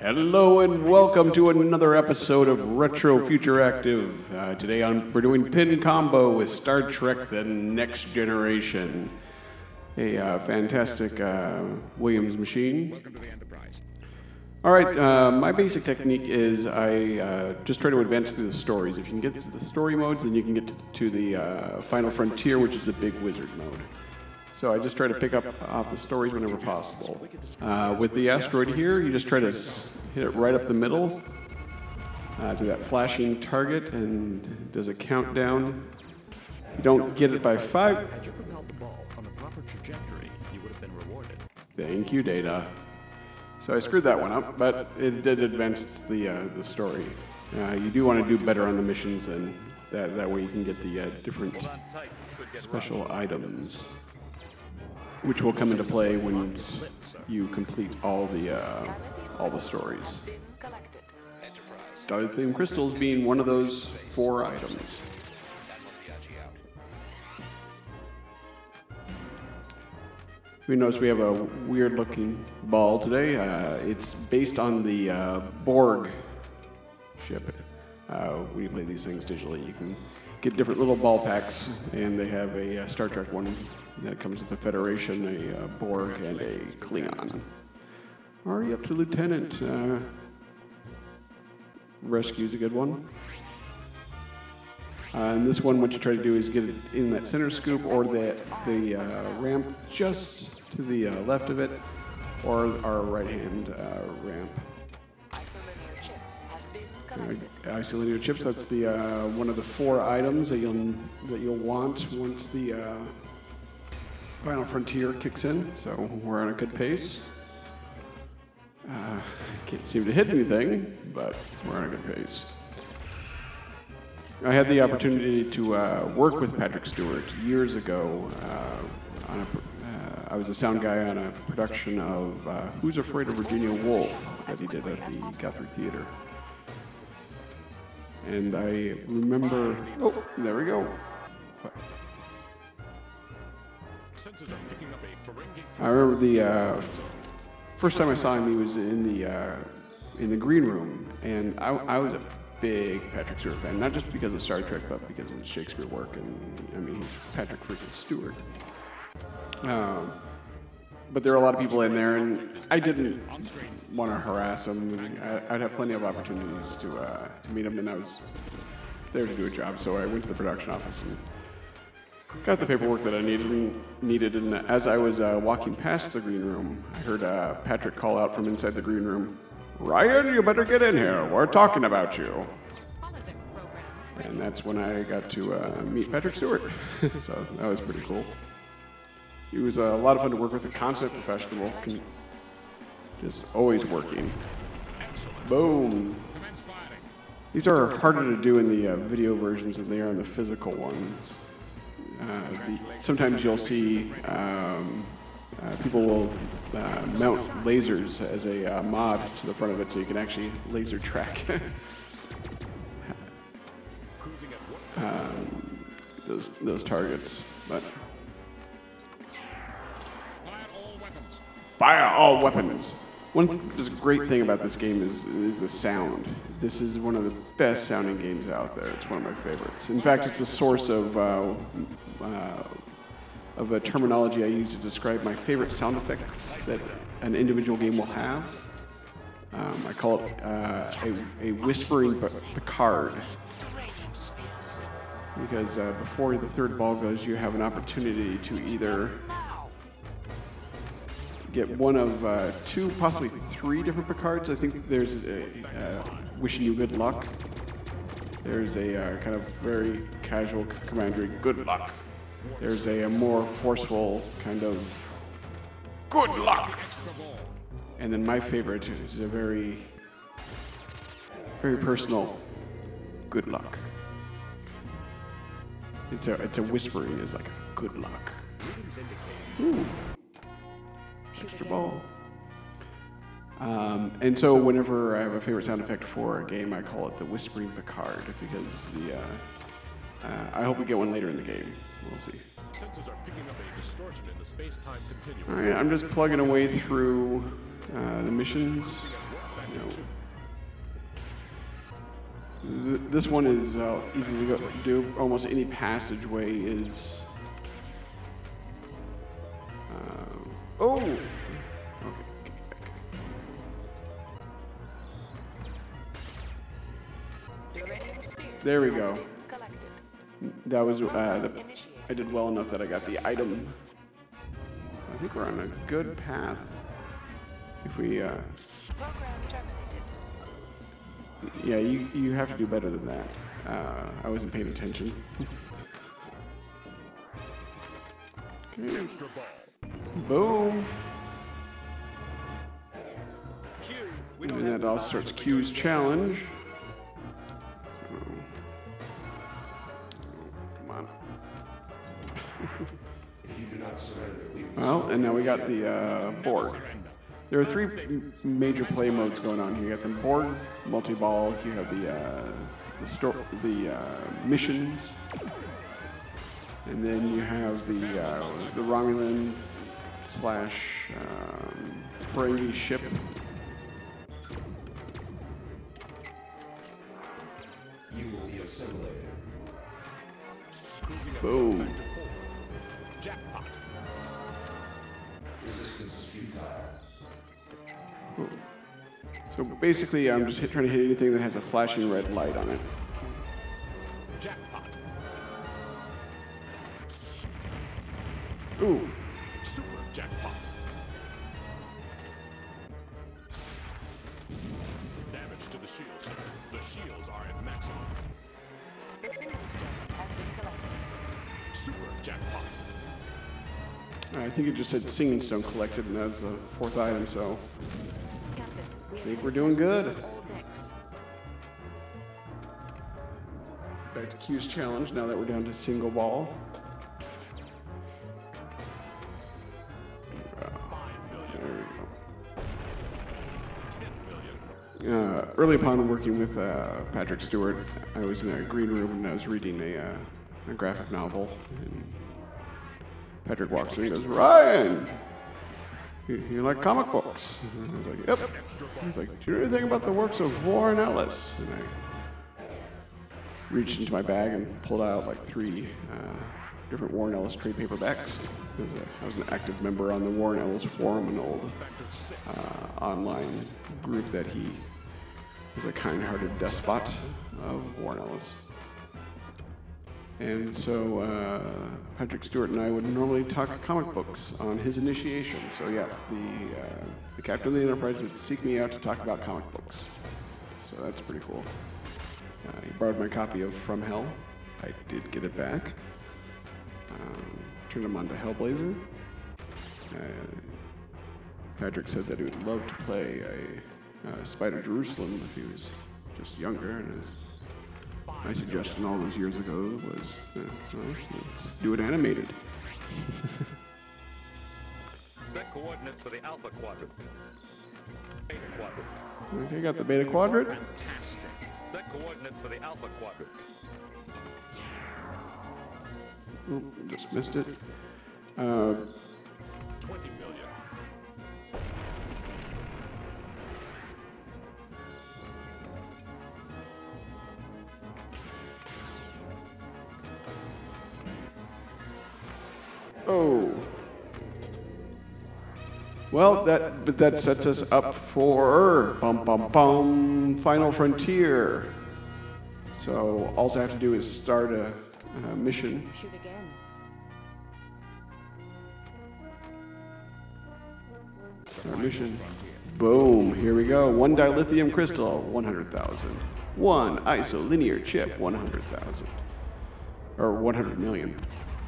Hello and welcome to another episode of Retro Future Active. Uh, today we're doing pin combo with Star Trek: The Next Generation, a uh, fantastic uh, Williams machine. All right, uh, my basic technique is I uh, just try to advance through the stories. If you can get through the story modes, then you can get to, to the uh, final frontier, which is the big wizard mode. So I just try to pick up off the stories whenever possible. Uh, with the asteroid here, you just try to hit it right up the middle uh, to that flashing target, and does a countdown. You don't get it by five. Had you propelled the ball on the proper trajectory, you would have been rewarded. Thank you, Data. So I screwed that one up, but it did advance the uh, the story. Uh, you do want to do better on the missions, and that that way you can get the uh, different special items, which will come into play when you complete all the uh, all the stories. Dilithium crystals being one of those four items. We notice we have a weird looking ball today. Uh, it's based on the uh, Borg ship. Uh, when you play these things digitally, you can get different little ball packs, and they have a, uh Star Trek one that comes with the Federation, a uh, Borg, and a Klingon. Already up to Lieutenant. Uh, rescue's a good one. Uh, and this one, what you try to do is get it in that center scoop or the, the uh, ramp just to the uh, left of it, or our right hand uh, ramp. Uh, isolinear chips. That's the uh, one of the four items that you'll that you'll want once the final frontier kicks in. So we're on a good pace. Uh, can't seem to hit anything, but we're on a good pace. I had the opportunity to uh, work with Patrick Stewart years ago. Uh, a, uh, I was a sound guy on a production of uh, Who's Afraid of Virginia Woolf that he did at the Guthrie Theater. And I remember. Oh, there we go. I remember the uh, first time I saw him. He was in the uh, in the green room, and I, I was a big Patrick Stewart fan, not just because of Star Trek, but because of his Shakespeare work. And I mean, he's Patrick freaking Stewart. Um, but there were a lot of people in there, and I didn't want to harass him. I'd have plenty of opportunities to uh, to meet him, and I was there to do a job. So I went to the production office and got the paperwork that I needed. And, needed, and as I was uh, walking past the green room, I heard uh, Patrick call out from inside the green room, "Ryan, you better get in here. We're talking about you." And that's when I got to uh, meet Patrick Stewart. so that was pretty cool. He was a lot of fun to work with, a consummate professional, just always working. Boom. These are harder to do in the uh, video versions than they are in the physical ones. Uh, the, sometimes you'll see um, uh, people will uh, mount lasers as a uh, mod to the front of it so you can actually laser track um, those, those targets. But Fire all weapons. One great thing about this game is, is the sound. This is one of the best sounding games out there. It's one of my favorites. In fact, it's the source of, uh, uh, of a terminology I use to describe my favorite sound effects that an individual game will have. Um, I call it uh, a, a whispering Picard. Because uh, before the third ball goes, you have an opportunity to either get one of uh, two, possibly three different Picards. I think there's a, uh, wishing you good luck. There's a uh, kind of very casual commandery, good luck. There's a, a more forceful kind of good luck. And then my favorite is a very, very personal good luck. It's a, it's a whispering, it's like good luck. Ooh extra ball. Um, and so whenever I have a favorite sound effect for a game, I call it the Whispering Picard because the. Uh, uh, I hope we get one later in the game. We'll see. Sensors are picking up a distortion in the space-time continuum. All right, I'm just plugging away through uh, the missions. you know, th- this one is uh, easy to go do. Almost any passageway is. There we go. That was uh, the, I did well enough that I got the item. So I think we're on a good path. If we, uh, yeah, you you have to do better than that. Uh, I wasn't paying attention. Boom. And that also starts Q's challenge. well, and now we got the uh, Borg. There are three major play modes going on here. You got the Borg, multi-ball. You have the uh, the sto- the uh, missions, and then you have the uh, the Romulan slash um, Ferengi ship. You will be Vector four. Jackpot. So basically, I'm just hit, trying to hit anything that has a flashing red light on it. Jackpot. I think it just said Singing Stone collected, and that's the fourth item. So I think we're doing good. Back to Q's challenge. Now that we're down to single ball. Five million. There we Ten million. go. Uh, early upon working with uh, Patrick Stewart, I was in a green room and I was reading a, uh, a graphic novel. And Patrick walks in and goes, Ryan, you, you like comic books? And I was like, Yep. He's like, Do you know anything about the works of Warren Ellis? And I reached into my bag and pulled out like three uh, different Warren Ellis trade paperbacks. Because uh, I was an active member on the Warren Ellis forum, an old uh, online group that he was a kind-hearted despot of Warren Ellis. And so uh, Patrick Stewart and I would normally talk comic books on his initiation. So yeah, the uh, the captain of the Enterprise would seek me out to talk about comic books. So that's pretty cool. Uh, he borrowed my copy of From Hell. I did get it back. Um, turned him on to Hellblazer. Uh, Patrick said that he would love to play a, uh Spider Jerusalem if he was just younger, and his, my suggestion all those years ago was, uh, well, let's do it animated. Set coordinates for the Alpha Quadrant. Beta Quadrant. Okay, got the Beta Quadrant. Fantastic. Set coordinates for the Alpha Quadrant. Oh, just missed it. Uh, oh. Well, that but that sets us up for bum bum bum Final Frontier. So all I have to do is start a, a mission. Shoot again. Mission. Boom, here we go. One dilithium crystal, 100,000. One isolinear chip, 100,000. Or 100 million.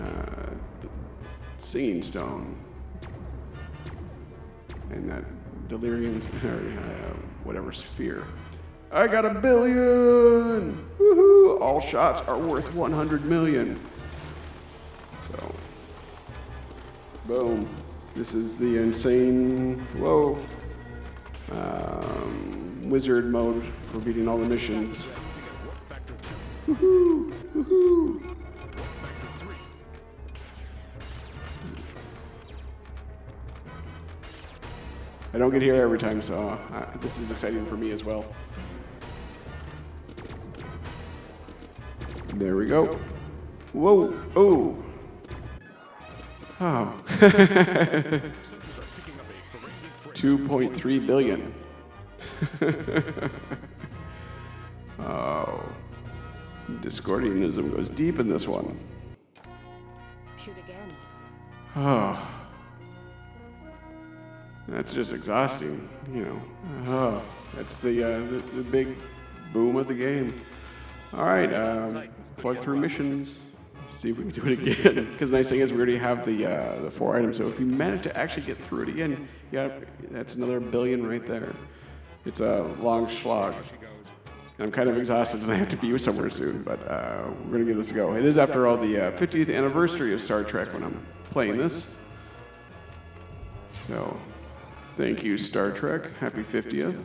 Uh, d- singing stone. And that delirium, or uh, whatever sphere. I got a billion! Woohoo! All shots are worth 100 million. So, Boom. This is the insane, whoa, um, wizard mode for beating all the missions. Woohoo! Woohoo! I don't get here every time, so uh, this is exciting for me as well. There we go. Whoa! Oh! Oh. 2.3 billion. oh. Discordianism goes deep in this one. Shoot again. Oh. That's just exhausting, you know. Oh, that's the, uh, the, the big boom of the game. All right, um, plug through missions. See if we can do it again. Because the nice thing is we already have the uh, the four items. So if you manage to actually get through it again, yeah, that's another billion right there. It's a long slog. I'm kind of exhausted and I have to be somewhere soon, but uh, we're going to give this a go. It is, after all, the uh, 50th anniversary of Star Trek when I'm playing this. So, thank you, Star Trek. Happy 50th.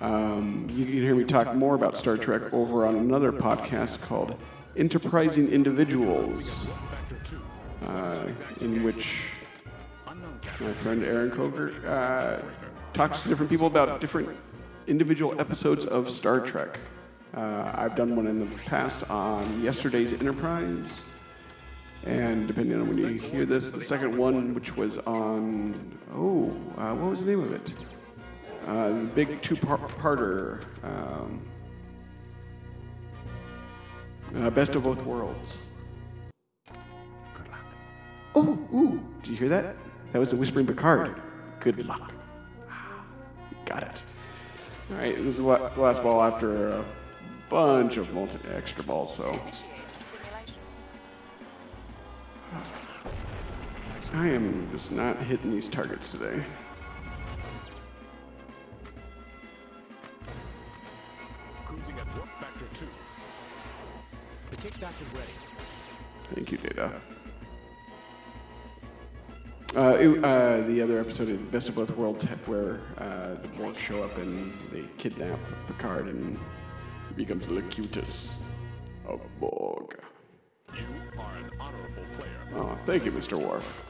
Um, you can hear me talk more about Star Trek over on another podcast called Enterprising Individuals, uh, in which my friend Aaron Coker uh, talks to different people about different individual episodes of Star Trek. Uh, I've done one in the past on yesterday's Enterprise, and depending on when you hear this, the second one, which was on oh, uh, what was the name of it? Uh, the big two-parter, um, uh, Best of Both Worlds. Good luck. Oh, ooh, did you hear that? That was the Whispering Picard. Good luck. Got it. All right, this is the last ball after a bunch of multi extra balls, so I am just not hitting these targets today. Cruising at warp factor 2. The kickback is ready. Thank you, Data. Uh, it- uh, the other episode of Best of Both Worlds, where uh, the Borg show up and they kidnap Picard and he becomes Locutus of Borg. You are an honorable player. Oh, thank you, Mr. Worf.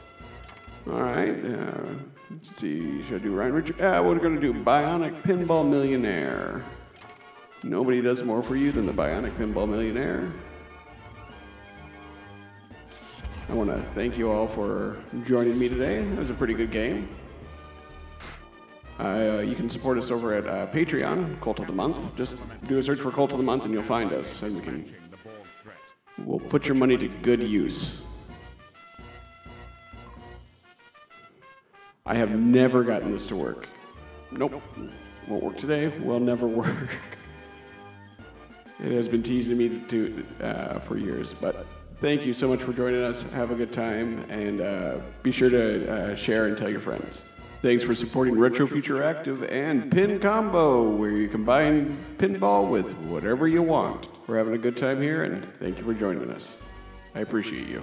All right. Uh, let's see. Should I do Ryan Richard? Yeah, we're going to do Bionic Pinball Millionaire. Nobody does more for you than the Bionic Pinball Millionaire. I want to thank you all for joining me today. It was a pretty good game. Uh, you can support us over at uh, Patreon, Cult of the Month. Just do a search for Cult of the Month and you'll find us, and we can. We'll put your money to good use. I have never gotten this to work. Nope. Won't work today. Will never work. It has been teasing me to, uh, for years, but thank you so much for joining us. Have a good time, and uh, be sure to uh, share and tell your friends. Thanks for supporting Retro Future Active and Pin Combo, where you combine pinball with whatever you want. We're having a good time here, and thank you for joining us. I appreciate you.